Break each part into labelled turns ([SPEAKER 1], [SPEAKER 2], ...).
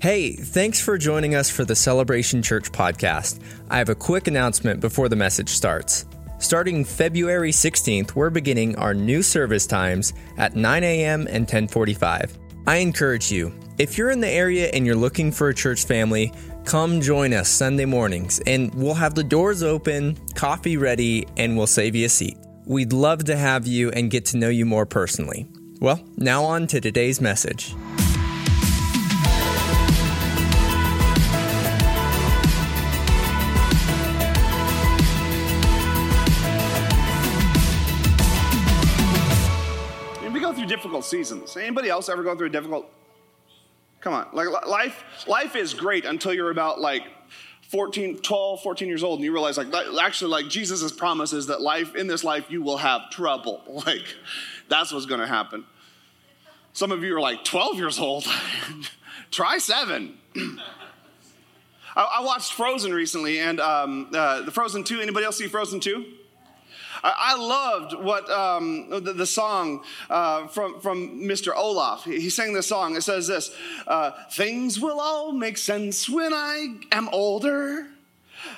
[SPEAKER 1] Hey, thanks for joining us for the Celebration Church podcast. I have a quick announcement before the message starts. Starting February 16th, we're beginning our new service times at 9 a.m. and 1045. I encourage you, if you're in the area and you're looking for a church family, come join us Sunday mornings and we'll have the doors open, coffee ready, and we'll save you a seat. We'd love to have you and get to know you more personally. Well, now on to today's message.
[SPEAKER 2] Difficult seasons. Anybody else ever go through a difficult? Come on, like life. Life is great until you're about like 14, 12, 14 years old, and you realize like actually like Jesus' promise is that life in this life you will have trouble. Like that's what's going to happen. Some of you are like 12 years old. Try seven. I, I, watched Frozen recently, and um, uh, the Frozen 2. Anybody else see Frozen 2? I, loved what um, the, the, song uh, from, from Mr. Olaf. He, sang this song. It says this uh, Things will all make sense when I am older.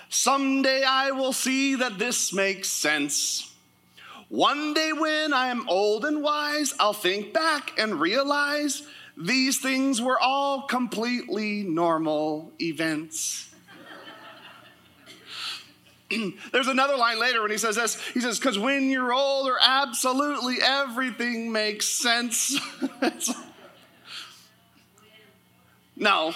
[SPEAKER 2] Someday I will see that this makes sense. One day when I am old and wise, I'll think back and realize these things were all completely normal events. There's another line later when he says this. He says, Because when you're older, absolutely everything makes sense. no.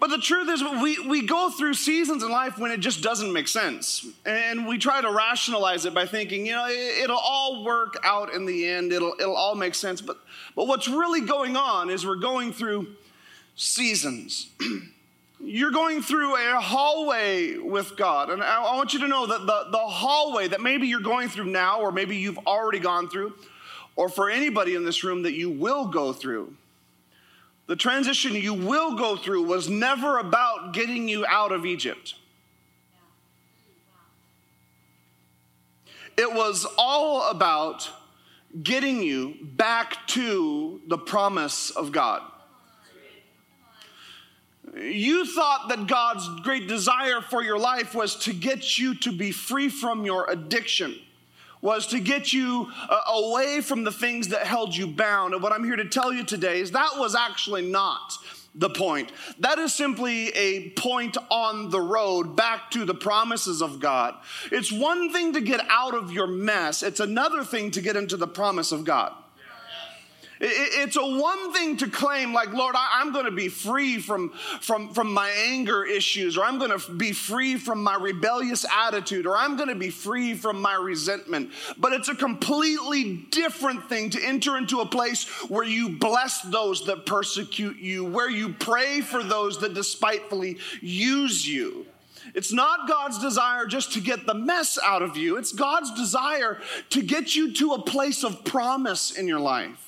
[SPEAKER 2] But the truth is, we, we go through seasons in life when it just doesn't make sense. And we try to rationalize it by thinking, you know, it, will all work out in the end, it'll, it'll all make sense. But, but what's really going on is we're going through seasons. You're going through a hallway with God. And I, want you to know that the, the hallway that maybe you're going through now, or maybe you've already gone through, or for anybody in this room that you will go through, the transition you will go through was never about getting you out of Egypt. It was all about getting you back to the promise of God. You thought that God's great desire for your life was to get you to be free from your addiction was to get you uh, away from the things that held you bound. And what I'm here to tell you today is that was actually not the point. That is simply a point on the road back to the promises of God. It's one thing to get out of your mess, it's another thing to get into the promise of God. It's a one thing to claim, like, Lord, I'm going to be free from, from, from my anger issues, or I'm going to be free from my rebellious attitude, or I'm going to be free from my resentment. But it's a completely different thing to enter into a place where you bless those that persecute you, where you pray for those that despitefully use you. It's not God's desire just to get the mess out of you. It's God's desire to get you to a place of promise in your life.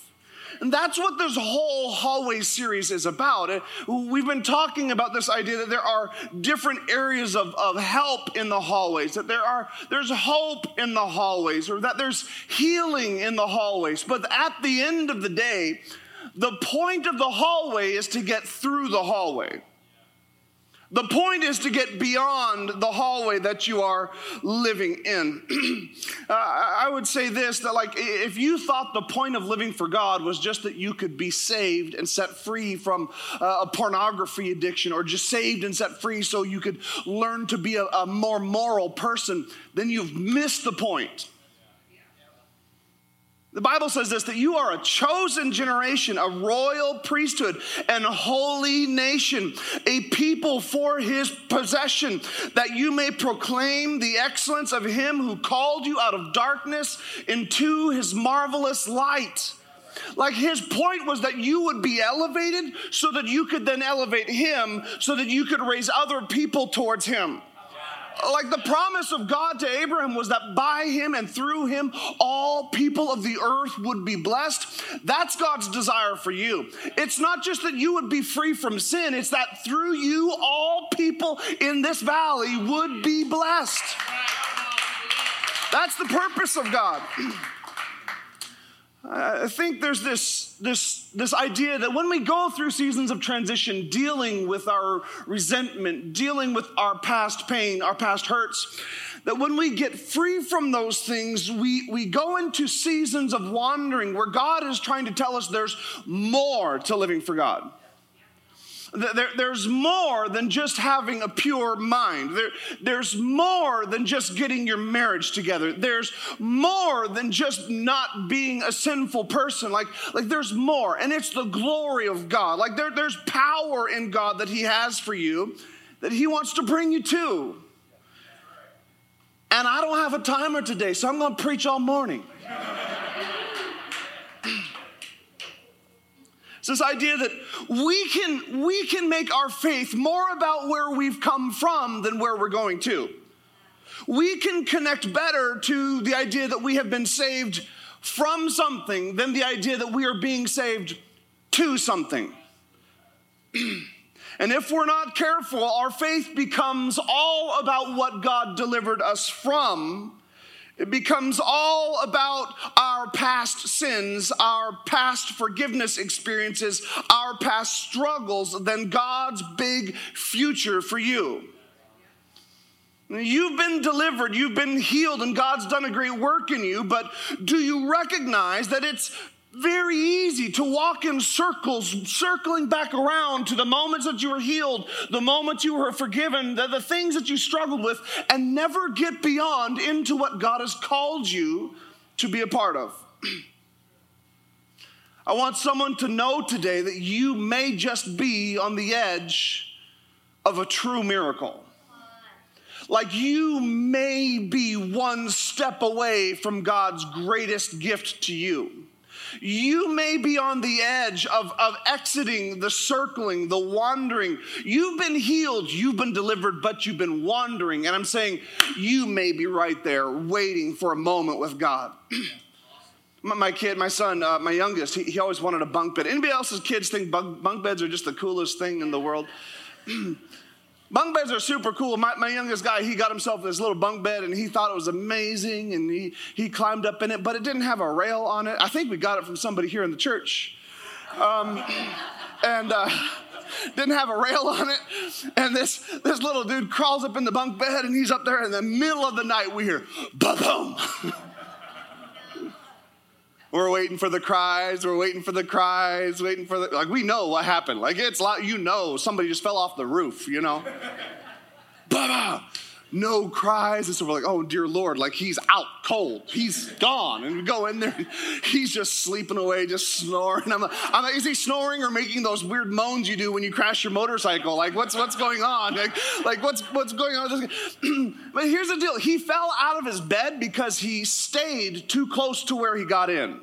[SPEAKER 2] And that's what this whole hallway series is about. We've been talking about this idea that there are different areas of, of help in the hallways, that there are there's hope in the hallways, or that there's healing in the hallways. But at the end of the day, the point of the hallway is to get through the hallway. The point is to get beyond the hallway that you are living in. uh, I would say this that, like, if you thought the point of living for God was just that you could be saved and set free from uh, a pornography addiction, or just saved and set free so you could learn to be a, a more moral person, then you've missed the point. The Bible says this that you are a chosen generation, a royal priesthood, and holy nation, a people for his possession, that you may proclaim the excellence of him who called you out of darkness into his marvelous light. Like his point was that you would be elevated so that you could then elevate him, so that you could raise other people towards him like the promise of God to Abraham was that by him and through him, all people of the earth would be blessed. That's God's desire for you. It's not just that you would be free from sin, it's that through you, all people in this valley would be blessed. That's the purpose of God. I think there's this, this, this idea that when we go through seasons of transition, dealing with our resentment, dealing with our past pain, our past hurts, that when we get free from those things, we, we go into seasons of wandering where God is trying to tell us there's more to living for God. There, there's more than just having a pure mind. There, there's more than just getting your marriage together. There's more than just not being a sinful person. Like, like there's more, and it's the glory of God. Like there, there's power in God that He has for you that He wants to bring you to. And I don't have a timer today, so I'm going to preach all morning. It's this idea that we can, we can make our faith more about where we've come from than where we're going to. We can connect better to the idea that we have been saved from something than the idea that we are being saved to something. and if we're not careful, our faith becomes all about what God delivered us from it becomes all about our past sins, our past forgiveness experiences, our past struggles than God's big future for you. You've been delivered, you've been healed, and God's done a great work in you, but do you recognize that it's very easy to walk in circles, circling back around to the moments that you were healed, the moments you were forgiven, the, the things that you struggled with, and never get beyond into what God has called you to be a part of. I want someone to know today that you may just be on the edge of a true miracle. Like you may be one step away from God's greatest gift to you. You may be on the edge of, of exiting the circling, the wandering. You've been healed, you've been delivered, but you've been wandering. And I'm saying you may be right there waiting for a moment with God. my kid, my son, uh, my youngest, he, he, always wanted a bunk bed. Anybody else's kids think bunk, bunk beds are just the coolest thing in the world? Bunk beds are super cool. My, my youngest guy, he got himself this little bunk bed and he thought it was amazing and he, he climbed up in it, but it didn't have a rail on it. I think we got it from somebody here in the church. Um, and uh, didn't have a rail on it. And this, this little dude crawls up in the bunk bed and he's up there in the middle of the night. We hear, boom. We're waiting for the cries. We're waiting for the cries, waiting for the, like, we know what happened. Like, it's like, you know, somebody just fell off the roof, you know? Baba! No cries. And so we're like, oh, dear Lord, like he's out cold. He's gone. And we go in there, he's just sleeping away, just snoring. I'm like, I'm like, is he snoring or making those weird moans you do when you crash your motorcycle? Like, what's, what's going on? Like, like what's, what's going on? but here's the deal he fell out of his bed because he stayed too close to where he got in.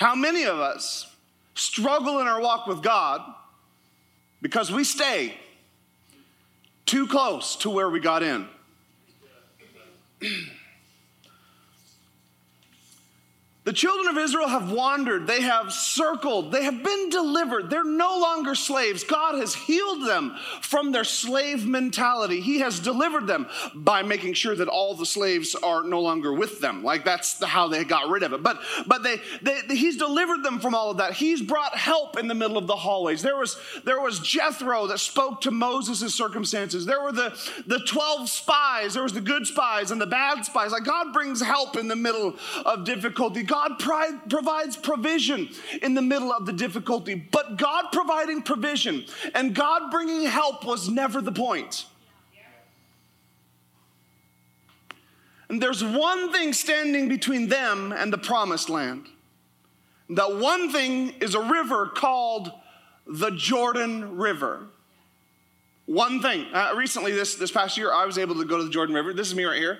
[SPEAKER 2] How many of us struggle in our walk with God because we stay too close to where we got in? The children of Israel have wandered, they have circled, they have been delivered. They're no longer slaves. God has healed them from their slave mentality. He has delivered them by making sure that all the slaves are no longer with them. Like that's the, how they got rid of it. But but they, they he's delivered them from all of that. He's brought help in the middle of the hallways. There was there was Jethro that spoke to Moses' circumstances. There were the the 12 spies, there was the good spies and the bad spies. Like God brings help in the middle of difficulty. God provides provision in the middle of the difficulty, but God providing provision and God bringing help was never the point. And there's one thing standing between them and the promised land. That one thing is a river called the Jordan River. One thing. Uh, recently, this, this past year, I was able to go to the Jordan River. This is me right here.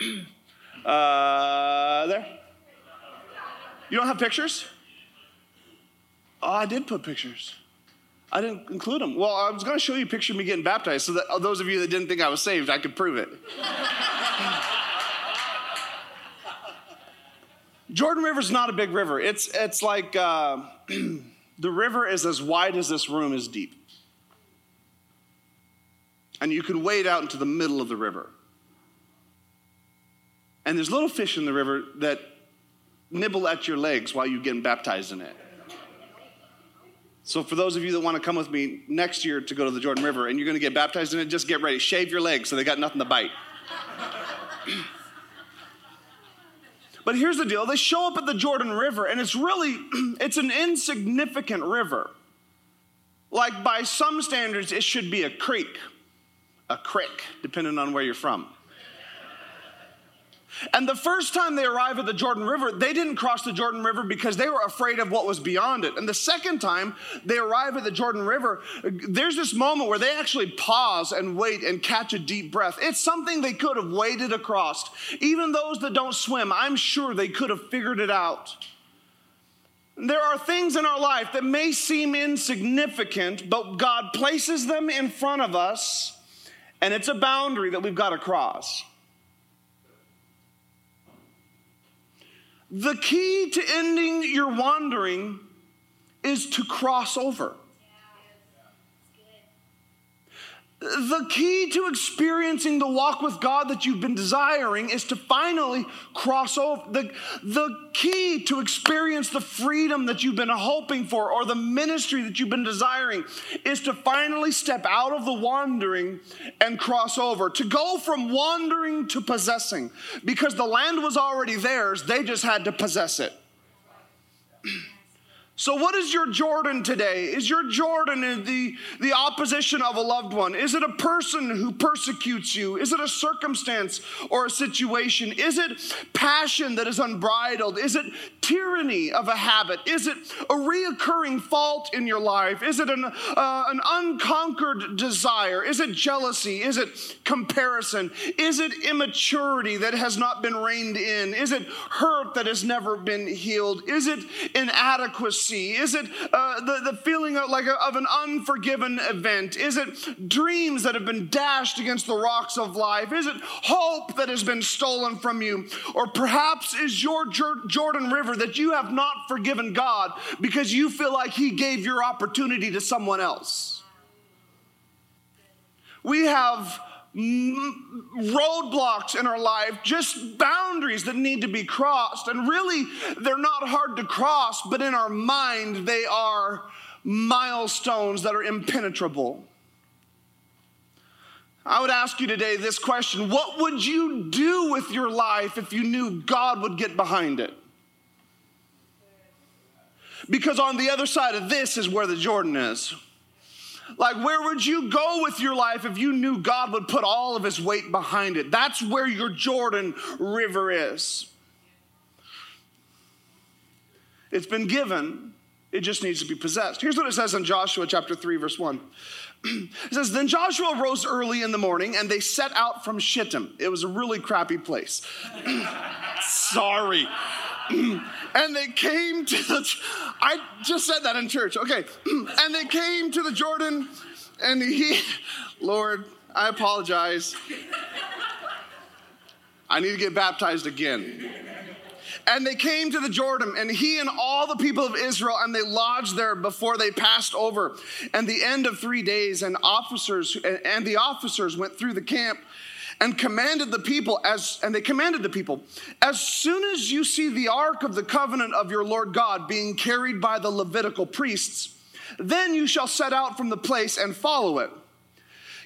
[SPEAKER 2] Uh, there. You don't have pictures? Oh, I did put pictures. I didn't include them. Well, I was going to show you a picture of me getting baptized so that those of you that didn't think I was saved, I could prove it. Jordan River is not a big river. It's, it's like uh, the river is as wide as this room is deep. and you can wade out into the middle of the river. And there's little fish in the river that nibble at your legs while you're getting baptized in it. So, for those of you that want to come with me next year to go to the Jordan River and you're going to get baptized in it, just get ready. Shave your legs so they got nothing to bite. but here's the deal they show up at the Jordan River, and it's really it's an insignificant river. Like by some standards, it should be a creek, a creek, depending on where you're from. And the first time they arrive at the Jordan River, they didn't cross the Jordan River because they were afraid of what was beyond it. And the second time they arrive at the Jordan River, there's this moment where they actually pause and wait and catch a deep breath. It's something they could have waded across. Even those that don't swim, I'm sure they could have figured it out. There are things in our life that may seem insignificant, but God places them in front of us, and it's a boundary that we've got to cross. The key to ending your wandering is to cross over. The key to experiencing the walk with God that you've been desiring is to finally cross over. The, the key to experience the freedom that you've been hoping for or the ministry that you've been desiring is to finally step out of the wandering and cross over. To go from wandering to possessing because the land was already theirs, they just had to possess it. So, what is your Jordan today? Is your Jordan the, the opposition of a loved one? Is it a person who persecutes you? Is it a circumstance or a situation? Is it passion that is unbridled? Is it tyranny of a habit? Is it a reoccurring fault in your life? Is it an, uh, an unconquered desire? Is it jealousy? Is it comparison? Is it immaturity that has not been reined in? Is it hurt that has never been healed? Is it inadequacy? Is it uh, the, the feeling of, like a, of an unforgiven event? Is it dreams that have been dashed against the rocks of life? Is it hope that has been stolen from you? Or perhaps is your Jordan River that you have not forgiven God because you feel like He gave your opportunity to someone else? We have roadblocks in our life, just boundaries that need to be crossed. And really, they're not hard to cross, but in our mind, they are milestones that are impenetrable. I would ask you today this question What would you do with your life if you knew God would get behind it? Because on the other side of this is where the Jordan is. Like, where would you go with your life if you knew God would put all of his weight behind it? That's where your Jordan River is. It's been given, it just needs to be possessed. Here's what it says in Joshua chapter 3, verse 1. It says, Then Joshua rose early in the morning and they set out from Shittim. It was a really crappy place. Sorry. and they came to the, I just said that in church, okay. and they came to the Jordan, and he, Lord, I apologize. I need to get baptized again. And they came to the Jordan, and he and all the people of Israel, and they lodged there before they passed over. And the end of three days, and officers and the officers went through the camp and commanded the people as and they commanded the people as soon as you see the ark of the covenant of your lord god being carried by the levitical priests then you shall set out from the place and follow it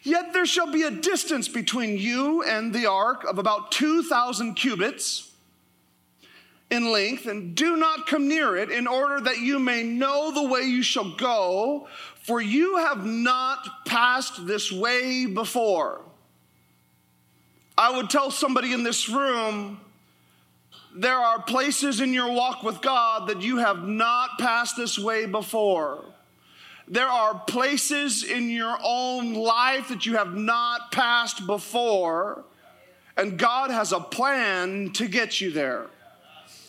[SPEAKER 2] yet there shall be a distance between you and the ark of about 2000 cubits in length and do not come near it in order that you may know the way you shall go for you have not passed this way before I would tell somebody in this room there are places in your walk with God that you have not passed this way before. There are places in your own life that you have not passed before, and God has a plan to get you there.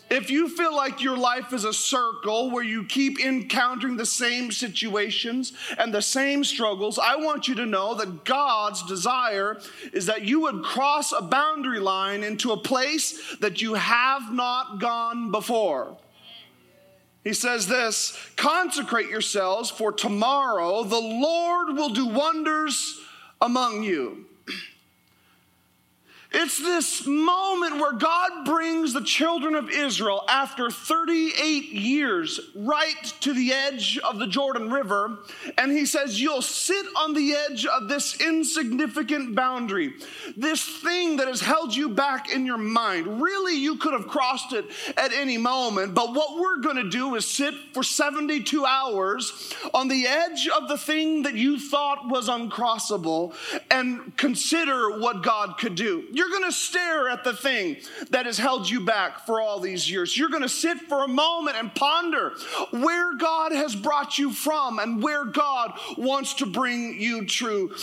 [SPEAKER 2] If you feel like your life is a circle where you keep encountering the same situations and the same struggles, I want you to know that God's desire is that you would cross a boundary line into a place that you have not gone before. He says this consecrate yourselves, for tomorrow the Lord will do wonders among you. It's this moment where God brings the children of Israel after 38 years right to the edge of the Jordan River, and He says, You'll sit on the edge of this insignificant boundary, this thing that has held you back in your mind. Really, you could have crossed it at any moment, but what we're going to do is sit for 72 hours on the edge of the thing that you thought was uncrossable and consider what God could do. You're going to stare at the thing that has held you back for all these years. You're going to sit for a moment and ponder where God has brought you from and where God wants to bring you true,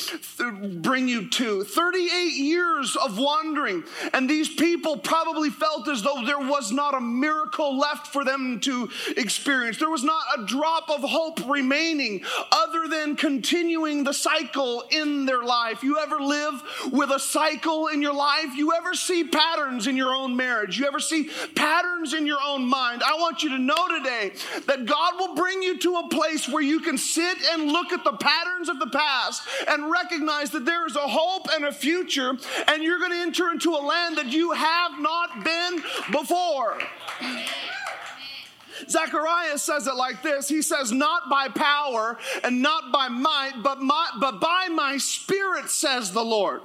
[SPEAKER 2] bring you to. 38 years of wandering, and these people probably felt as though there was not a miracle left for them to experience. There was not a drop of hope remaining other than continuing the cycle in their life. You ever live with a cycle in your life? Life, you ever see patterns in your own marriage, you ever see patterns in your own mind, I want you to know today that God will bring you to a place where you can sit and look at the patterns of the past and recognize that there is a hope and a future, and you're going to enter into a land that you have not been before. Zechariah says it like this He says, Not by power and not by might, but, my, but by my spirit, says the Lord.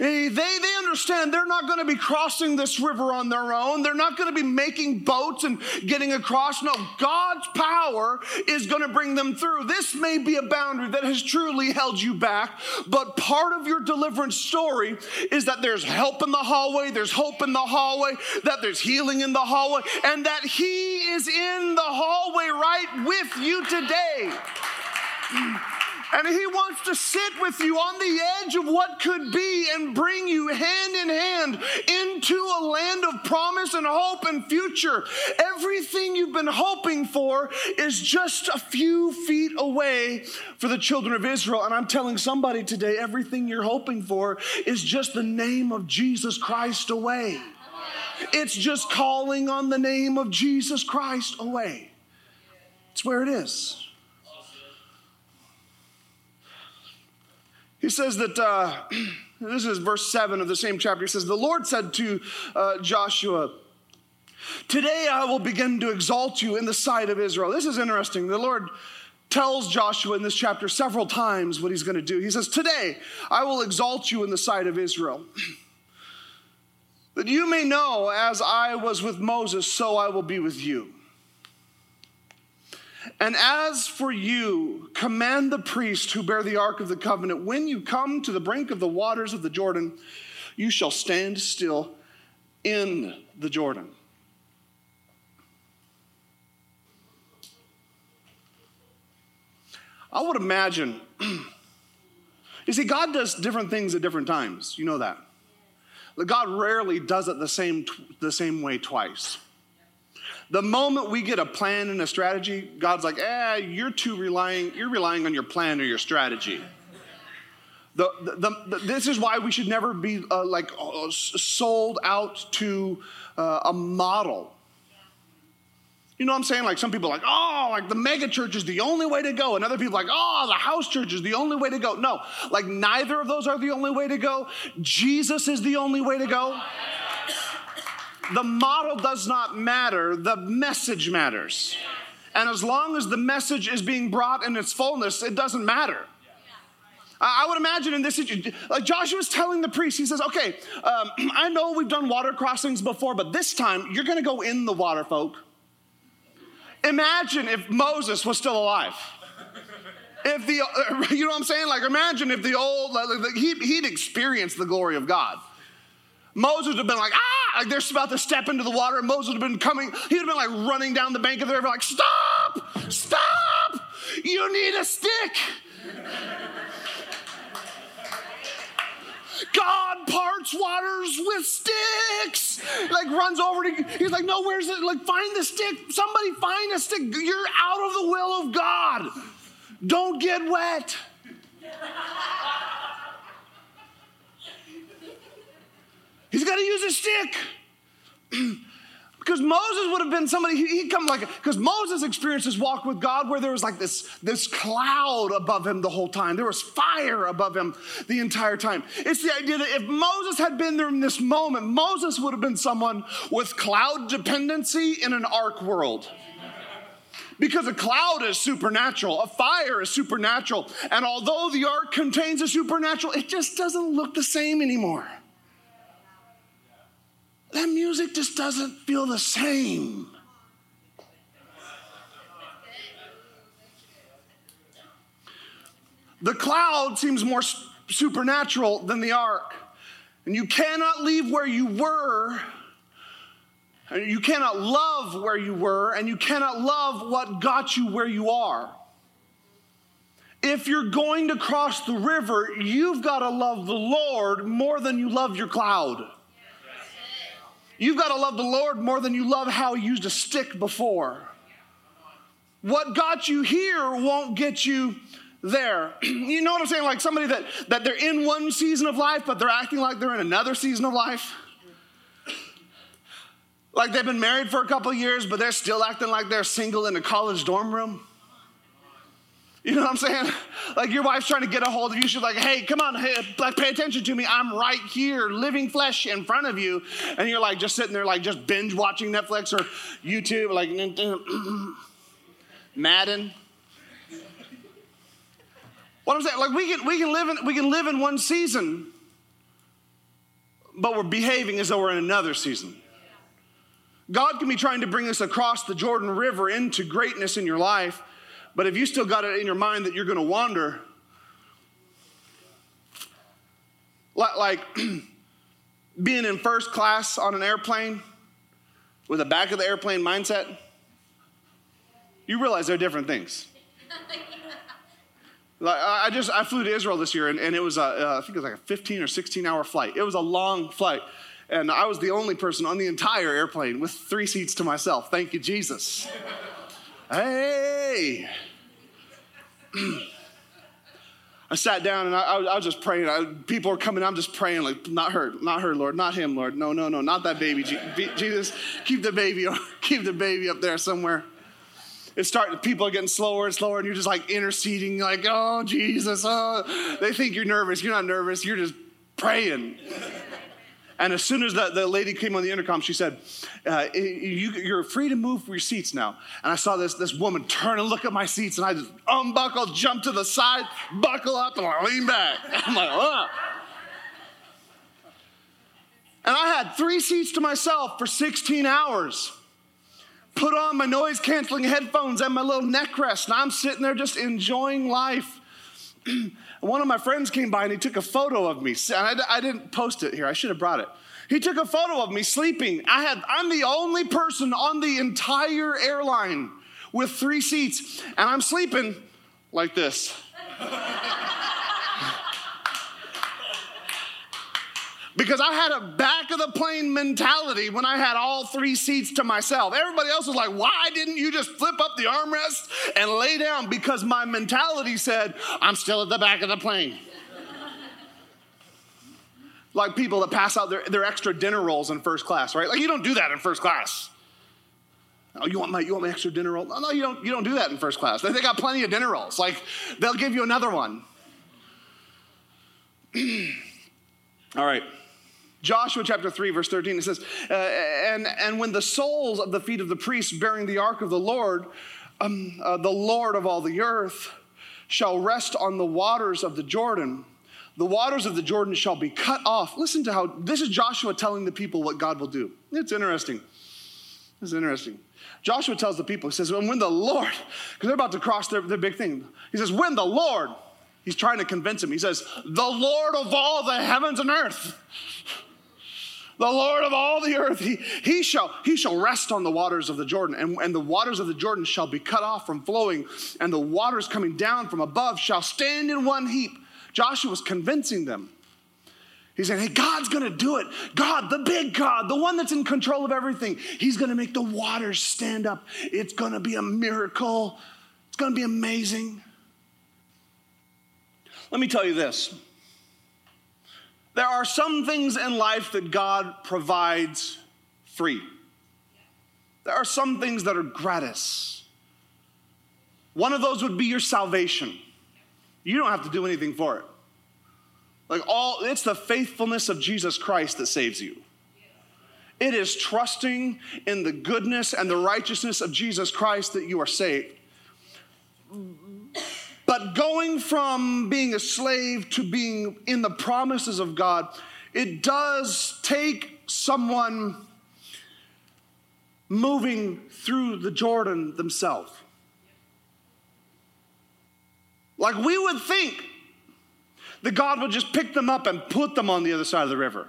[SPEAKER 2] Eh, they, they understand they're not going to be crossing this river on their own. They're not going to be making boats and getting across. No, God's power is going to bring them through. This may be a boundary that has truly held you back, but part of your deliverance story is that there's help in the hallway, there's hope in the hallway, that there's healing in the hallway, and that He is in the hallway right with you today. And He wants to sit with you on the edge of what could be and bring you hand in hand into a land of promise and hope and future. Everything you've been hoping for is just a few feet away for the children of Israel. And I'm telling somebody today, everything you're hoping for is just the name of Jesus Christ away. It's just calling on the name of Jesus Christ away. It's where it is. He says that, uh, this is verse 7 of the same chapter. He says, The Lord said to uh, Joshua, Today I will begin to exalt you in the sight of Israel. This is interesting. The Lord tells Joshua in this chapter several times what he's going to do. He says, Today I will exalt you in the sight of Israel. That you may know, as I was with Moses, so I will be with you. And as for you, command the priests who bear the ark of the covenant, when you come to the brink of the waters of the Jordan, you shall stand still in the Jordan. I would imagine, you see, God does different things at different times. You know that. God rarely does it the same, the same way twice. The moment we get a plan and a strategy, God's like, eh, you're too relying, you're relying on your plan or your strategy. The, the, the, this is why we should never be uh, like uh, sold out to uh, a model. You know what I'm saying? Like some people like, oh, like the mega church is the only way to go. And other people like, oh, the house church is the only way to go. No, like neither of those are the only way to go. Jesus is the only way to go. The model does not matter, the message matters. And as long as the message is being brought in its fullness, it doesn't matter. I would imagine in this situation, like Joshua's telling the priest, he says, okay, um, I know we've done water crossings before, but this time you're to go in the water, folk. Imagine if Moses was still alive. If the, you know what I'm saying? Like, imagine if the old, like, he'd, he'd experienced the glory of God. Moses would have been like, ah, like they're about to step into the water, and Moses would have been coming, he'd have been like running down the bank of the river, like, stop, stop, you need a stick. God parts waters with sticks. Like runs over to, he's like, no, where's it? Like, find the stick. Somebody find a stick. You're out of the will of God. Don't get wet. He's got to use a stick. Because Moses would have been somebody, he'd come like, because Moses experienced his walk with God where there was like this, this cloud above him the whole time. There was fire above him the entire time. It's the idea that if Moses had been there in this moment, Moses would have been someone with cloud dependency in an ark world. Because a cloud is supernatural, a fire is supernatural. And although the ark contains a supernatural, it just doesn't look the same anymore that music just doesn't feel the same. The cloud seems more supernatural than the ark. And you cannot leave where you were, and you cannot love where you were, and you cannot love what got you where you are. If you're going to cross the river, you've got to love the Lord more than you love your cloud. You've got to love the Lord more than you love how he used a stick before. What got you here won't get you there. you know what I'm saying? Like somebody that, that they're in one season of life, but they're acting like they're in another season of life. Like they've been married for a couple years, but they're still acting like they're single in a college dorm room. You know what I'm saying? Like your wife's trying to get a hold of you. She's like, hey, come on, hey, like pay attention to me. I'm right here, living flesh in front of you. And you're like just sitting there, like just binge watching Netflix or YouTube, like Madden. What I'm saying, like we can we can live in we can live in one season, but we're behaving as though we're in another season. God can be trying to bring us across the Jordan River into greatness in your life but if you still got it in your mind that you're going to wander, like being in first class on an airplane with a back of the airplane mindset, you realize they're different things. like I just I flew to Israel this year, and, and it was a, uh, I think it was like a 15 or 16 hour flight. It was a long flight, and I was the only person on the entire airplane with three seats to myself. Thank you, Jesus. Hey. I sat down and I, I was just praying. I, people were coming. I'm just praying, like, not her, not her, Lord, not him, Lord. No, no, no, not that baby. Jesus, keep the baby, keep the baby up there somewhere. It's starting. People are getting slower and slower, and you're just like interceding, like, oh Jesus. Oh, they think you're nervous. You're not nervous. You're just praying. And as soon as the, the lady came on the intercom, she said, uh, you, are free to move your seats now. And I saw this, this woman turn and look at my seats, and I just unbuckle, jump to the side, buckle up, and I lean back. I'm like, oh. And I had three seats to myself for 16 hours. Put on my noise canceling headphones and my little neck rest, and I'm sitting there just enjoying life. one of my friends came by and he took a photo of me. And I, I didn't post it here. I should have brought it. He took a photo of me sleeping. I had, I'm the only person on the entire airline with three seats, and I'm sleeping like this. Because I had a back of the plane mentality when I had all three seats to myself. Everybody else was like, why didn't you just flip up the armrest and lay down? Because my mentality said, I'm still at the back of the plane. like people that pass out their, their extra dinner rolls in first class, right? Like you don't do that in first class. Oh, you want my you want my extra dinner roll? No, no, you don't. You don't do that in first class. They got plenty of dinner rolls. Like they'll give you another one. All right. Joshua chapter 3, verse 13, it says, uh, and, and when the soles of the feet of the priests bearing the ark of the Lord, um, uh, the Lord of all the earth, shall rest on the waters of the Jordan, the waters of the Jordan shall be cut off. Listen to how this is Joshua telling the people what God will do. It's interesting. It's interesting. Joshua tells the people, he says, when the Lord, because they're about to cross their, their big thing, he says, when the Lord, he's trying to convince him, he says, the Lord of all the heavens and earth the Lord of all the earth, he, he, shall, he shall rest on the waters of the Jordan, and, and the waters of the Jordan shall be cut off from flowing, and the waters coming down from above shall stand in one heap. Joshua was convincing them. He's saying, hey, God's gonna do it. God, the big God, the one that's in control of everything, He's gonna make the waters stand up. It's gonna be a miracle. It's gonna be amazing. Let me tell you this there are some things in life that God provides free. There are some things that are gratis. One of those would be your salvation. You don't have to do anything for it. Like all, it's the faithfulness of Jesus Christ that saves you. It is trusting in the goodness and the righteousness of Jesus Christ that you are saved. But going from being a slave to being in the promises of God, it does take someone moving through the Jordan themselves. Like we would think that God would just pick them up and put them on the other side of the river.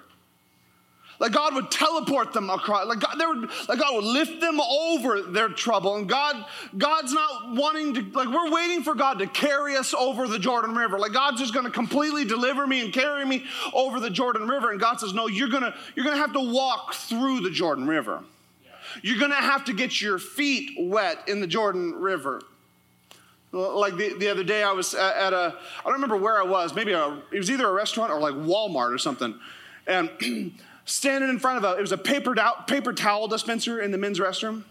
[SPEAKER 2] Like God would teleport them across. Like God, would, like God would lift them over their trouble. And God, God's not wanting to, like we're waiting for God to carry us over the Jordan River. Like God's just gonna completely deliver me and carry me over the Jordan River. And God says, No, you're gonna, you're gonna have to walk through the Jordan River. You're gonna have to get your feet wet in the Jordan River. Like the, the other day, I was at a, I don't remember where I was, maybe a, it was either a restaurant or like Walmart or something. And standing in front of a, it was a paper, paper towel dispenser in the men's restroom.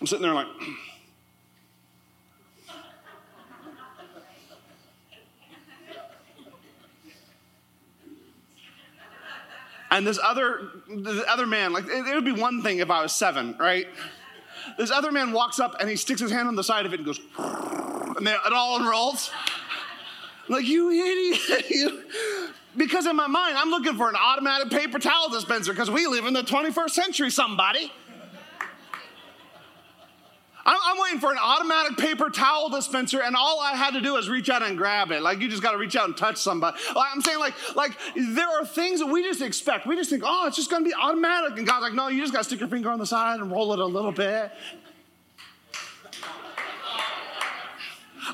[SPEAKER 2] I'm sitting there like, and this other, the other man, like it, it would be one thing if I was seven, right? This other man walks up and he sticks his hand on the side of it and goes, and it all unrolls. like, you idiot. you. Because in my mind, I'm looking for an automatic paper towel dispenser because we live in the 21st century, somebody. I'm, I'm, waiting for an automatic paper towel dispenser, and all I had to do is reach out and grab it. Like you just got to reach out and touch somebody. I'm saying, like, like there are things that we just expect. We just think, oh, it's just going to be automatic, and God's like, no, you just got to stick your finger on the side and roll it a little bit.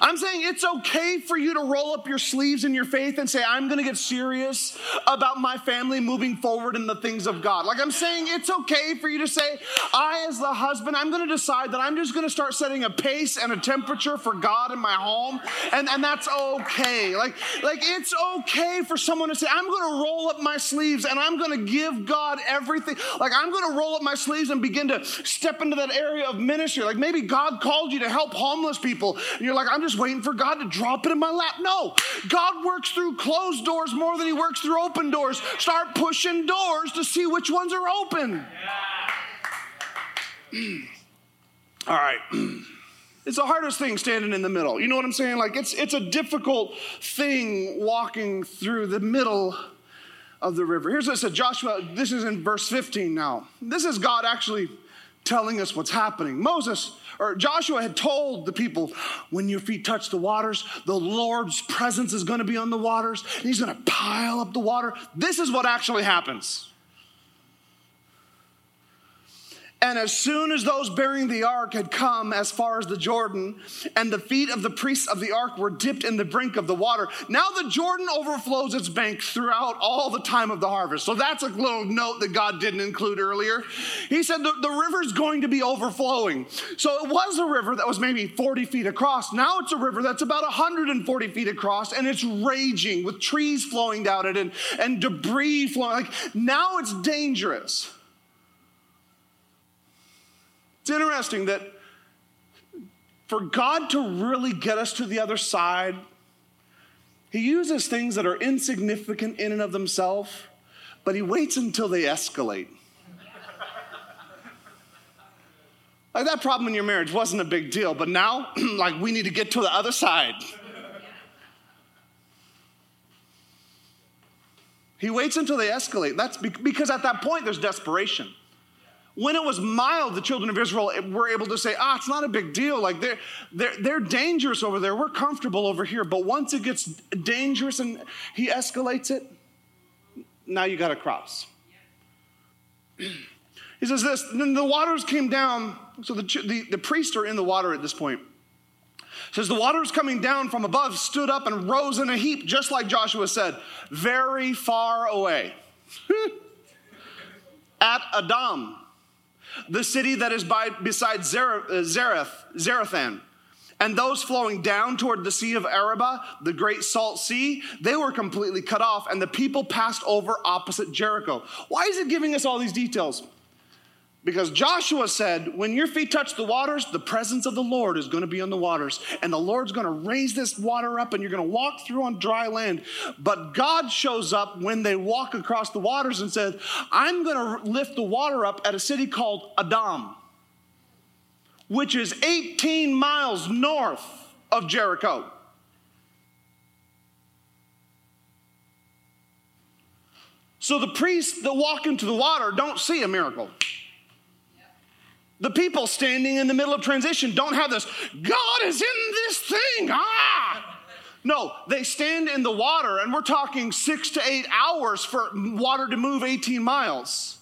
[SPEAKER 2] I'm saying it's okay for you to roll up your sleeves in your faith and say, I'm going to get serious about my family moving forward in the things of God. Like I'm saying it's okay for you to say, I, as the husband, I'm going to decide that I'm just going to start setting a pace and a temperature for God in my home. And, and that's okay. Like, like it's okay for someone to say, I'm going to roll up my sleeves and I'm going to give God everything. Like I'm going to roll up my sleeves and begin to step into that area of ministry. Like maybe God called you to help homeless people. And you're like, I'm just waiting for God to drop it in my lap. No, God works through closed doors more than He works through open doors. Start pushing doors to see which ones are open. Yeah. All right. It's the hardest thing standing in the middle. You know what I'm saying? Like it's it's a difficult thing walking through the middle of the river. Here's what it said Joshua, this is in verse 15 now. This is God actually telling us what's happening. Moses or Joshua had told the people, when your feet touch the waters, the Lord's presence is going to be on the waters, and he's going to pile up the water. This is what actually happens. And as soon as those bearing the ark had come as far as the Jordan, and the feet of the priests of the ark were dipped in the brink of the water, now the Jordan overflows its bank throughout all the time of the harvest. So that's a little note that God didn't include earlier. He said the, the river's going to be overflowing. So it was a river that was maybe 40 feet across. Now it's a river that's about 140 feet across, and it's raging with trees flowing down it and, and debris flowing. Like now it's dangerous. It's interesting that for God to really get us to the other side, He uses things that are insignificant in and of themselves, but He waits until they escalate. like that problem in your marriage wasn't a big deal, but now, like, we need to get to the other side. He waits until they escalate. That's because at that point there's desperation. When it was mild, the children of Israel were able to say, ah, it's not a big deal. Like they're, they're, they're dangerous over there. We're comfortable over here. But once it gets dangerous and he escalates it, now you got to cross. He says this, then the waters came down. So the, the, the priests are in the water at this point. says the waters coming down from above stood up and rose in a heap, just like Joshua said, very far away. at Adam, the city that is by, beside uh, Zareth. And those flowing down toward the Sea of Arabah, the great salt sea, they were completely cut off, and the people passed over opposite Jericho. Why is it giving us all these details? Because Joshua said, when your feet touch the waters, the presence of the Lord is going to be on the waters. And the Lord's going to raise this water up and you're going to walk through on dry land. But God shows up when they walk across the waters and said, I'm going to lift the water up at a city called Adam, which is 18 miles north of Jericho. So the priests that walk into the water don't see a miracle. The people standing in the middle of transition don't have this, God is in this thing. Ah! No, they stand in the water, and we're talking six to eight hours for water to move 18 miles.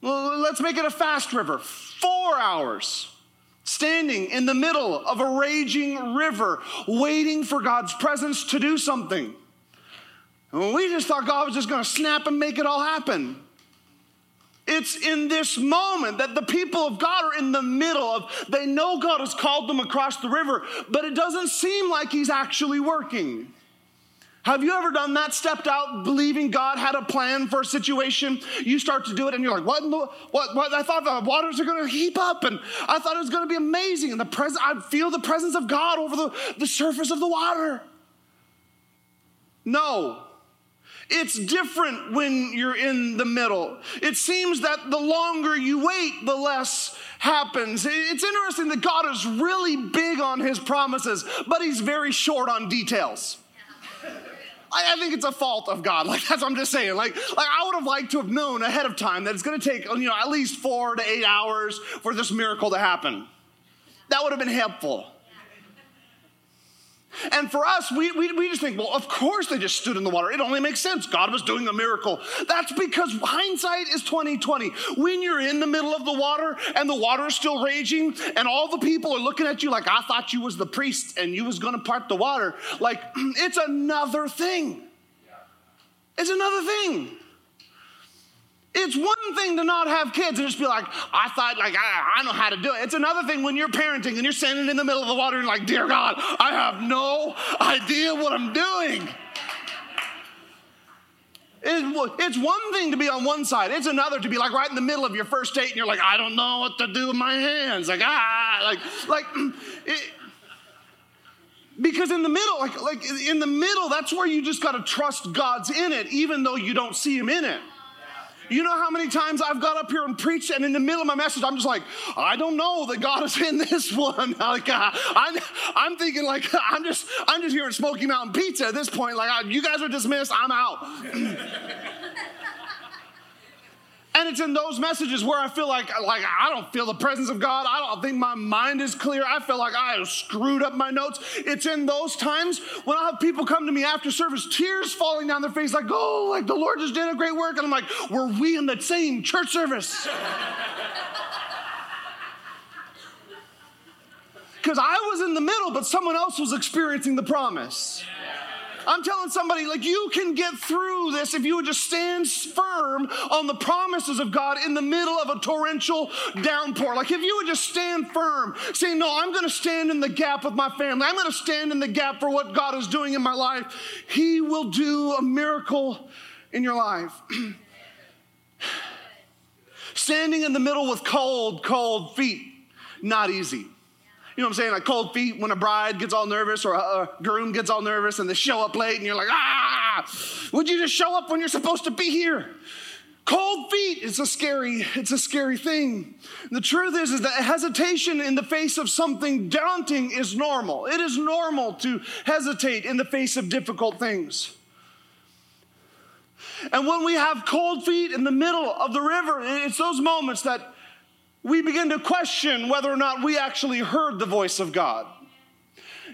[SPEAKER 2] Well, let's make it a fast river. Four hours standing in the middle of a raging river, waiting for God's presence to do something. We just thought God was just to snap and make it all happen. It's in this moment that the people of God are in the middle of, they know God has called them across the river, but it doesn't seem like He's actually working. Have you ever done that? Stepped out believing God had a plan for a situation. You start to do it and you're like, what? what, what? I thought the waters are going to heap up and I thought it was going to be amazing. And the presence, I feel the presence of God over the, the surface of the water. No, it's different when you're in the middle. It seems that the longer you wait, the less happens. It's interesting that God is really big on his promises, but he's very short on details. I, think it's a fault of God. Like that's what I'm just saying. Like, like I would have liked to have known ahead of time that it's going to take you know at least four to eight hours for this miracle to happen. That would have been helpful. And for us, we, we, we just think, well, of course they just stood in the water. It only makes sense. God was doing a miracle. That's because hindsight is 2020. When you're in the middle of the water and the water is still raging and all the people are looking at you like, I thought you was the priest and you was going to part the water. Like, it's another thing. It's another thing. It's one thing to not have kids and just be like, I thought, like, I, I, know how to do it. It's another thing when you're parenting and you're standing in the middle of the water and like, dear God, I have no idea what I'm doing. It's one thing to be on one side. It's another to be like right in the middle of your first date and you're like, I don't know what to do with my hands. Like, ah, like, like, it, because in the middle, like, like in the middle, that's where you just got to trust God's in it, even though you don't see Him in it. You know how many times I've got up here and preached, and in the middle of my message, I'm just like, I don't know that God is in this one. Like, uh, I'm, I'm thinking, like, I'm just, I'm just hearing Smoky Mountain Pizza at this point. Like, you guys are dismissed. I'm out. And it's in those messages where I feel like, like I don't feel the presence of God. I don't think my mind is clear. I feel like I screwed up my notes. It's in those times when I have people come to me after service, tears falling down their face, like, oh, like the Lord just did a great work. And I'm like, were we in the same church service? Because I was in the middle, but someone else was experiencing the promise. I'm telling somebody, like, you can get through this if you would just stand firm on the promises of God in the middle of a torrential downpour. Like, if you would just stand firm, saying, No, I'm going to stand in the gap with my family, I'm going to stand in the gap for what God is doing in my life, He will do a miracle in your life. Standing in the middle with cold, cold feet, not easy. You know what I'm saying? Like cold feet when a bride gets all nervous or a, a groom gets all nervous and they show up late and you're like, ah, would you just show up when you're supposed to be here? Cold feet is a scary, it's a scary thing. The truth is, is that hesitation in the face of something daunting is normal. It is normal to hesitate in the face of difficult things. And when we have cold feet in the middle of the river, it's those moments that we begin to question whether or not we actually heard the voice of God.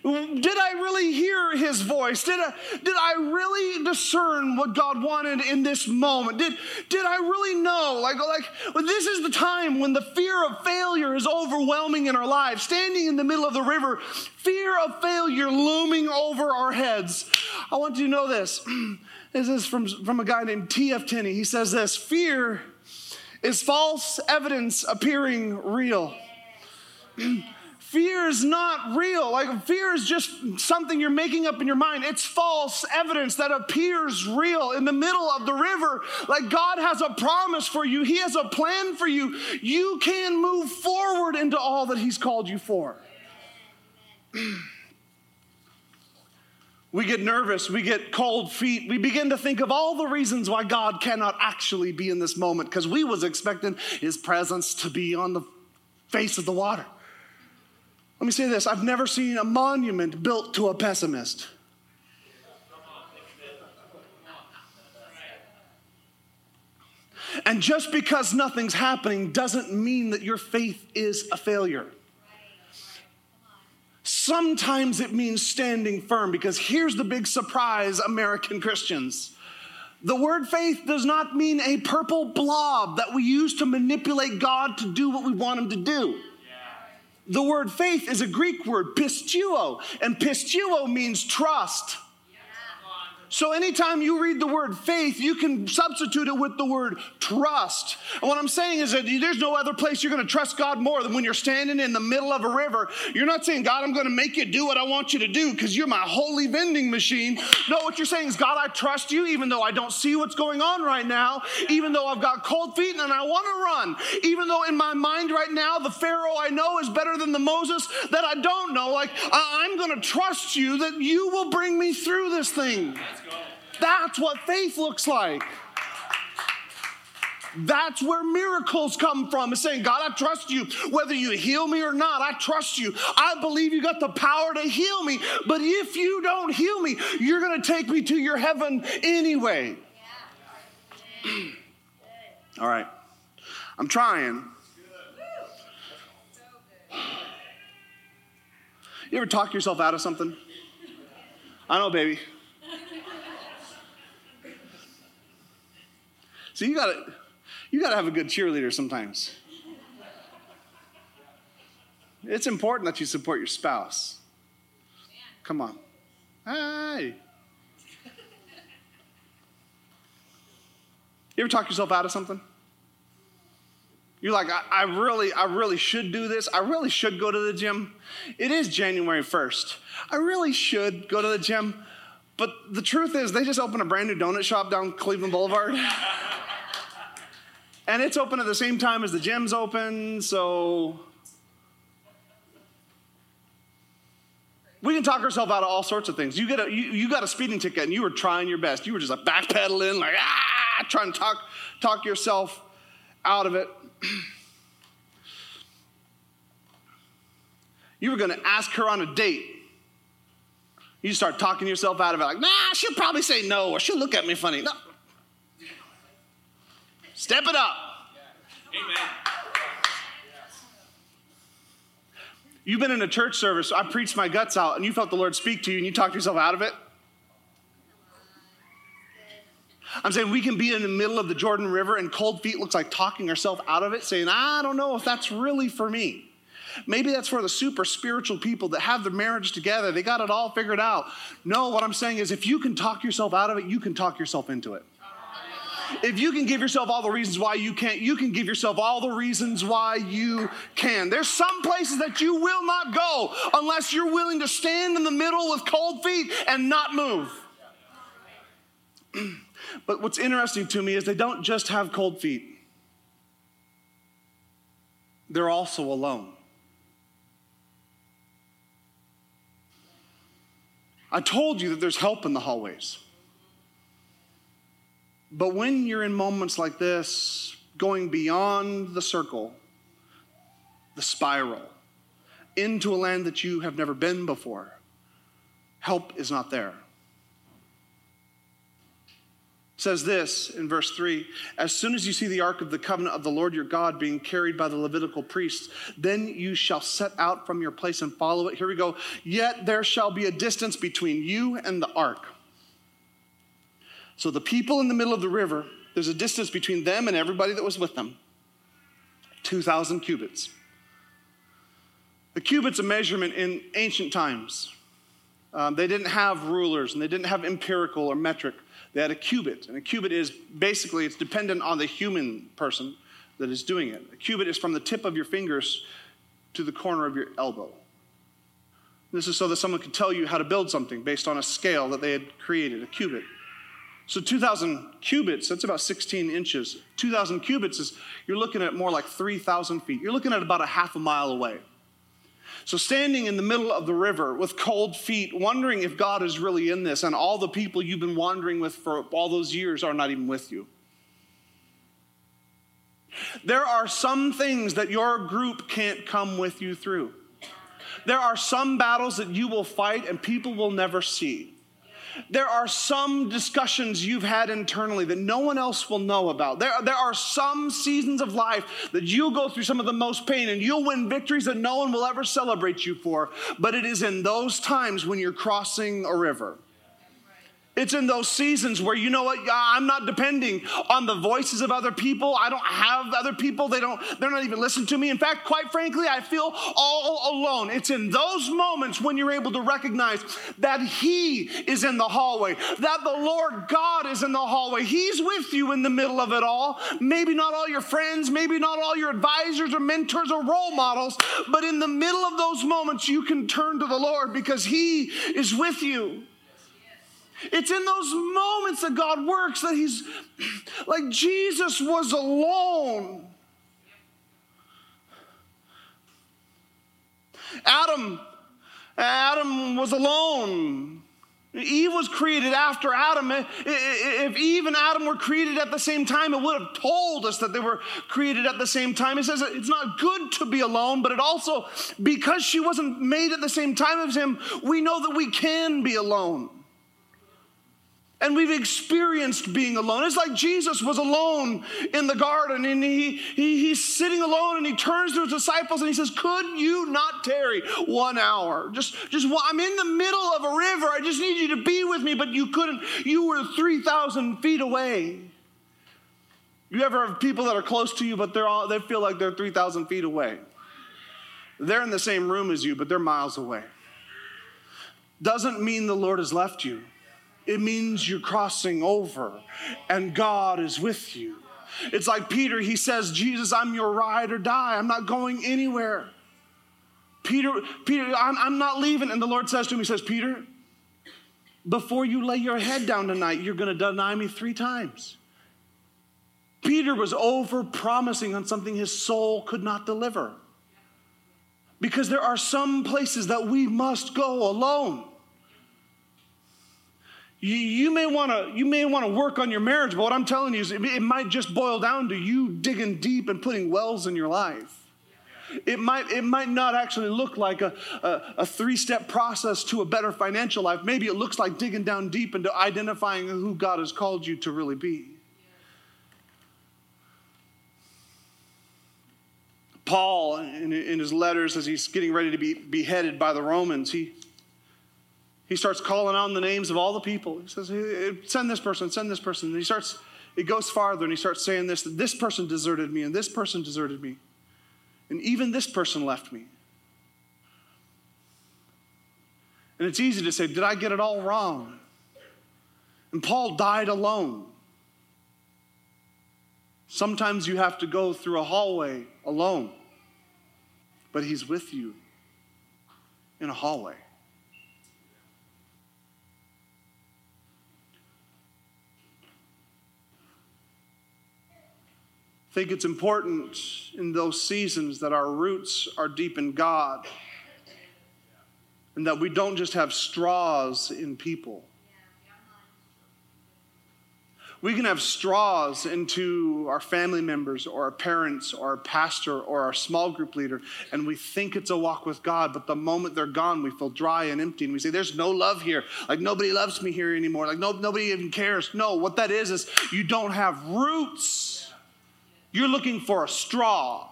[SPEAKER 2] Did I really hear his voice? Did I, did I really discern what God wanted in this moment? Did, did I really know? Like, like this is the time when the fear of failure is overwhelming in our lives. Standing in the middle of the river, fear of failure looming over our heads. I want you to know this. This is from, from a guy named T.F. Tenney. He says this Fear is false evidence appearing real. Fear is not real. Like, fear is just something you're making up in your mind. It's false evidence that appears real in the middle of the river. Like, God has a promise for you, He has a plan for you. You can move forward into all that He's called you for. We get nervous, we get cold feet, we begin to think of all the reasons why God cannot actually be in this moment because we was expecting his presence to be on the face of the water. Let me say this I've never seen a monument built to a pessimist. And just because nothing's happening doesn't mean that your faith is a failure. Sometimes it means standing firm because here's the big surprise, American Christians. The word faith does not mean a purple blob that we use to manipulate God to do what we want him to do. The word faith is a Greek word, pisteuo, and pisteuo means trust. So anytime you read the word faith, you can substitute it with the word trust. And what I'm saying is that there's no other place you're going to trust God more than when you're standing in the middle of a river. You're not saying, God, I'm going to make you do what I want you to do because you're my holy vending machine. No, what you're saying is, God, I trust you even though I don't see what's going on right now, even though I've got cold feet and I want to run, even though in my mind right now the Pharaoh I know is better than the Moses that I don't know. Like, I'm going to trust you that you will bring me through this thing. That's what faith looks like. That's where miracles come from. It's saying, God, I trust you. Whether you heal me or not, I trust you. I believe you got the power to heal me. But if you don't heal me, you're going to take me to your heaven anyway. All right. I'm trying. You ever talk yourself out of something? I know, baby. You gotta you gotta have a good cheerleader sometimes. It's important that you support your spouse. Come on. Hey. You ever talk yourself out of something? You're like, I, I, really, I really should do this. I really should go to the gym. It is January 1st. I really should go to the gym. But the truth is, they just opened a brand new donut shop down Cleveland Boulevard. And it's open at the same time as the gym's open, so we can talk ourselves out of all sorts of things. You get a you, you got a speeding ticket and you were trying your best. You were just like backpedaling, like ah, trying to talk talk yourself out of it. you were going to ask her on a date. You start talking yourself out of it, like, nah, she'll probably say no, or she'll look at me funny. No, Step it up. Amen. You've been in a church service, I preached my guts out, and you felt the Lord speak to you, and you talked yourself out of it. I'm saying we can be in the middle of the Jordan River, and cold feet looks like talking ourselves out of it, saying, I don't know if that's really for me. Maybe that's for the super spiritual people that have their marriage together. They got it all figured out. No, what I'm saying is if you can talk yourself out of it, you can talk yourself into it. If you can give yourself all the reasons why you can't, you can give yourself all the reasons why you can. There's some places that you will not go unless you're willing to stand in the middle with cold feet and not move. but what's interesting to me is they don't just have cold feet, they're also alone. I told you that there's help in the hallways. But when you're in moments like this, going beyond the circle, the spiral, into a land that you have never been before, help is not there. It says this in verse 3 As soon as you see the ark of the covenant of the Lord your God being carried by the Levitical priests, then you shall set out from your place and follow it. Here we go. Yet there shall be a distance between you and the ark so the people in the middle of the river, there's a distance between them and everybody that was with them 2,000 cubits. The cubit's a measurement in ancient times. Um, they didn't have rulers and they didn't have empirical or metric. They had a cubit, and a cubit is basically it's dependent on the human person that is doing it. A cubit is from the tip of your fingers to the corner of your elbow. This is so that someone could tell you how to build something based on a scale that they had created, a cubit. So 2,000 cubits, that's about 16 inches. 2,000 cubits is, you're looking at more like 3,000 feet. You're looking at about a half a mile away. So, standing in the middle of the river with cold feet, wondering if God is really in this, and all the people you've been wandering with for all those years are not even with you. There are some things that your group can't come with you through. There are some battles that you will fight and people will never see. There are some discussions you've had internally that no one else will know about. There, there are some seasons of life that you'll go through some of the most pain and you'll win victories that no one will ever celebrate you for. But it is in those times when you're crossing a river it's in those seasons where you know what I'm not depending on the voices of other people. I don't have other people. They don't they're not even listening to me. In fact, quite frankly, I feel all alone. It's in those moments when you're able to recognize that he is in the hallway, that the Lord God is in the hallway. He's with you in the middle of it all. Maybe not all your friends, maybe not all your advisors or mentors or role models, but in the middle of those moments you can turn to the Lord because he is with you. It's in those moments that God works that He's like Jesus was alone. Adam, Adam was alone. Eve was created after Adam. If Eve and Adam were created at the same time, it would have told us that they were created at the same time. It says it's not good to be alone, but it also, because she wasn't made at the same time as him, we know that we can be alone and we've experienced being alone. It's like Jesus was alone in the garden and he, he, he's sitting alone and he turns to his disciples and he says, Could you not tarry one hour? Just, just I'm in the middle of a river. I just need you to be with me, but you couldn't. You were 3,000 feet away. You ever have people that are close to you, but they're all, they feel like they're 3,000 feet away? They're in the same room as you, but they're miles away. Doesn't mean the Lord has left you it means you're crossing over and God is with you. It's like Peter, he says, Jesus, I'm your ride or die. I'm not going anywhere. Peter, Peter, I'm, I'm not leaving. And the Lord says to him, He says, Peter, before you lay your head down tonight, you're going to deny me three times. Peter was over promising on something his soul could not deliver. Because there are some places that we must go alone. You, you may want to you may want to work on your marriage, but what I'm telling you is it, it might just boil down to you digging deep and putting wells in your life. It might, it might not actually look like a, a, a three step process to a better financial life. Maybe it looks like digging down deep into identifying who God has called you to really be. Paul, in, in his letters, as he's getting ready to be beheaded by the Romans, he, he starts calling on the names of all the people. He says, send this person, send this person. And he starts, it goes farther and he starts saying this, that this person deserted me and this person deserted me. And even this person left me. And it's easy to say, did I get it all wrong? And Paul died alone. Sometimes you have to go through a hallway alone, but he's with you in a hallway. Think it's important in those seasons that our roots are deep in God and that we don't just have straws in people. We can have straws into our family members or our parents or our pastor or our small group leader, and we think it's a walk with God, but the moment they're gone, we feel dry and empty, and we say, There's no love here. Like nobody loves me here anymore. Like no, nobody even cares. No, what that is, is you don't have roots. You're looking for a straw.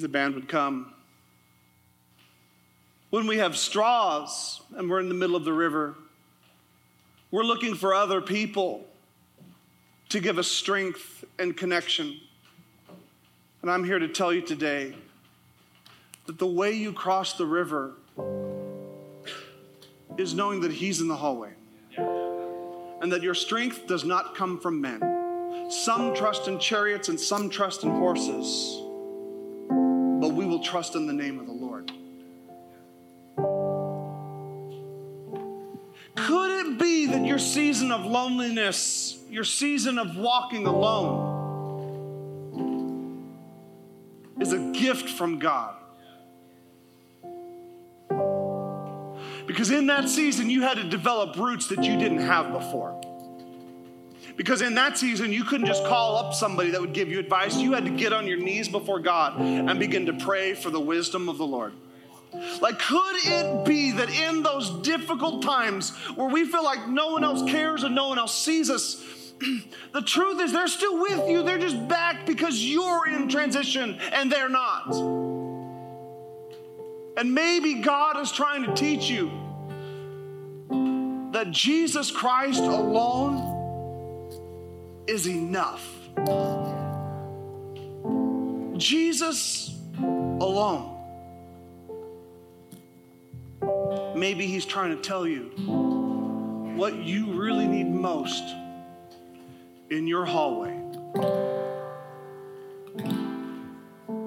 [SPEAKER 2] the band would come. When we have straws and we're in the middle of the river, we're looking for other people to give us strength and connection. And I'm here to tell you today that the way you cross the river is knowing that He's in the hallway and that your strength does not come from men. Some trust in chariots and some trust in horses, but we will trust in the name of the Lord. Could it be that your season of loneliness, your season of walking alone, is a gift from God? Because in that season, you had to develop roots that you didn't have before. Because in that season, you couldn't just call up somebody that would give you advice. You had to get on your knees before God and begin to pray for the wisdom of the Lord. Like, could it be that in those difficult times where we feel like no one else cares and no one else sees us, the truth is they're still with you. They're just back because you're in transition and they're not. And maybe God is trying to teach you that Jesus Christ alone is enough. Jesus alone. Maybe he's trying to tell you what you really need most in your hallway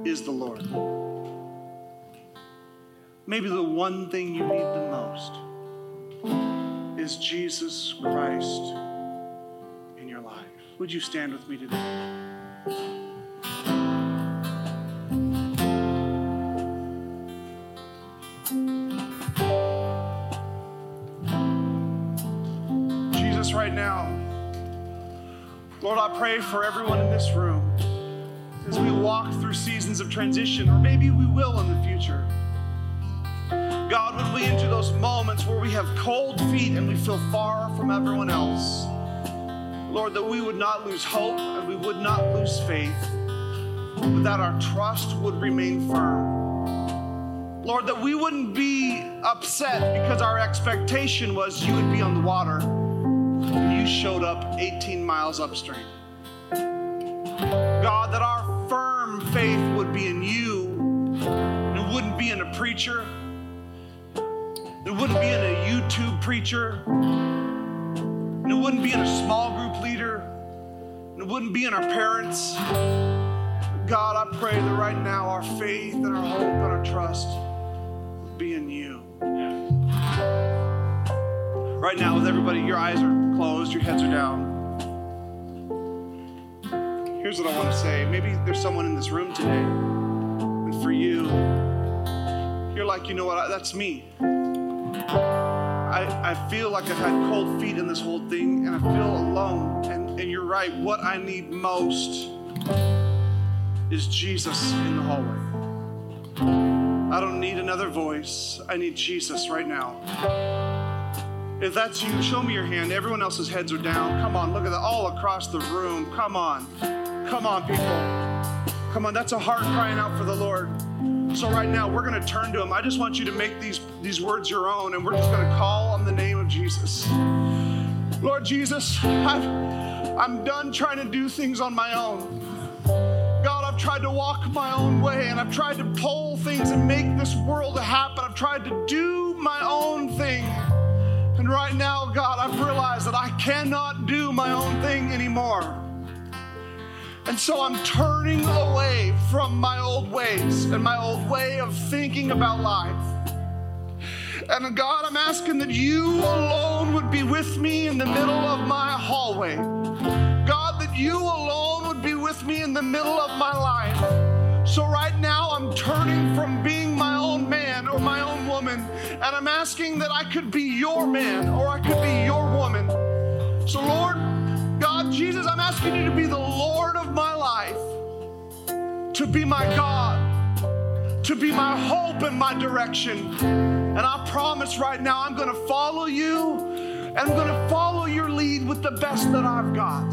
[SPEAKER 2] is the Lord. Maybe the one thing you need the most is Jesus Christ in your life. Would you stand with me today? Jesus, right now, Lord, I pray for everyone in this room as we walk through seasons of transition, or maybe we will in the future. When those moments where we have cold feet and we feel far from everyone else, Lord, that we would not lose hope and we would not lose faith, but that our trust would remain firm. Lord, that we wouldn't be upset because our expectation was you would be on the water and you showed up 18 miles upstream. God, that our firm faith would be in you and it wouldn't be in a preacher, it wouldn't be in a YouTube preacher, and it wouldn't be in a small group leader, and it wouldn't be in our parents. God, I pray that right now our faith and our hope and our trust would be in you. Right now, with everybody, your eyes are closed, your heads are down. Here's what I want to say. Maybe there's someone in this room today, and for you, you're like, you know what, that's me. I, I feel like I've had cold feet in this whole thing, and I feel alone. And, and you're right, what I need most is Jesus in the hallway. I don't need another voice. I need Jesus right now. If that's you, show me your hand. Everyone else's heads are down. Come on, look at that. All across the room. Come on. Come on, people. Come on, that's a heart crying out for the Lord. So right now, we're going to turn to him. I just want you to make these, these words your own, and we're just going to call on the name of Jesus. Lord Jesus, I've, I'm done trying to do things on my own. God, I've tried to walk my own way, and I've tried to pull things and make this world happen. I've tried to do my own thing. And right now, God, I've realized that I cannot do my own thing anymore. And so I'm turning away from my old ways and my old way of thinking about life. And God, I'm asking that you alone would be with me in the middle of my hallway. God, that you alone would be with me in the middle of my life. So right now, I'm turning from being my own man or my own woman, and I'm asking that I could be your man or I could be your woman. So, Lord, Jesus, I'm asking you to be the Lord of my life, to be my God, to be my hope and my direction. And I promise right now, I'm going to follow you and I'm going to follow your lead with the best that I've got.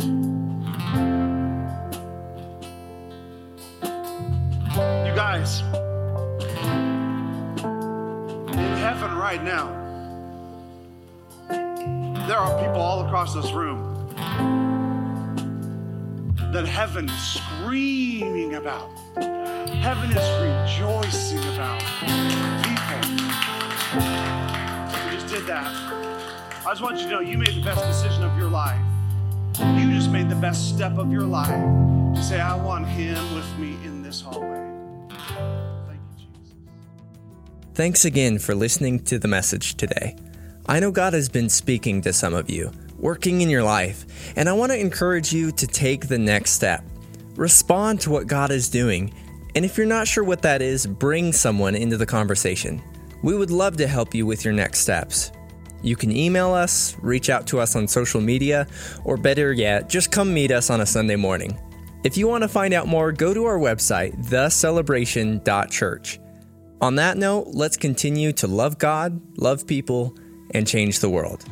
[SPEAKER 2] You guys, in heaven right now, there are people all across this room that heaven is screaming about. Heaven is rejoicing about. People. We just did that. I just want you to know you made the best decision of your life. You just made the best step of your life to say, I want Him with me in this hallway. Thank you, Jesus.
[SPEAKER 1] Thanks again for listening to the message today. I know God has been speaking to some of you, working in your life, and I want to encourage you to take the next step. Respond to what God is doing, and if you're not sure what that is, bring someone into the conversation. We would love to help you with your next steps. You can email us, reach out to us on social media, or better yet, just come meet us on a Sunday morning. If you want to find out more, go to our website, thecelebration.church. On that note, let's continue to love God, love people, and change the world.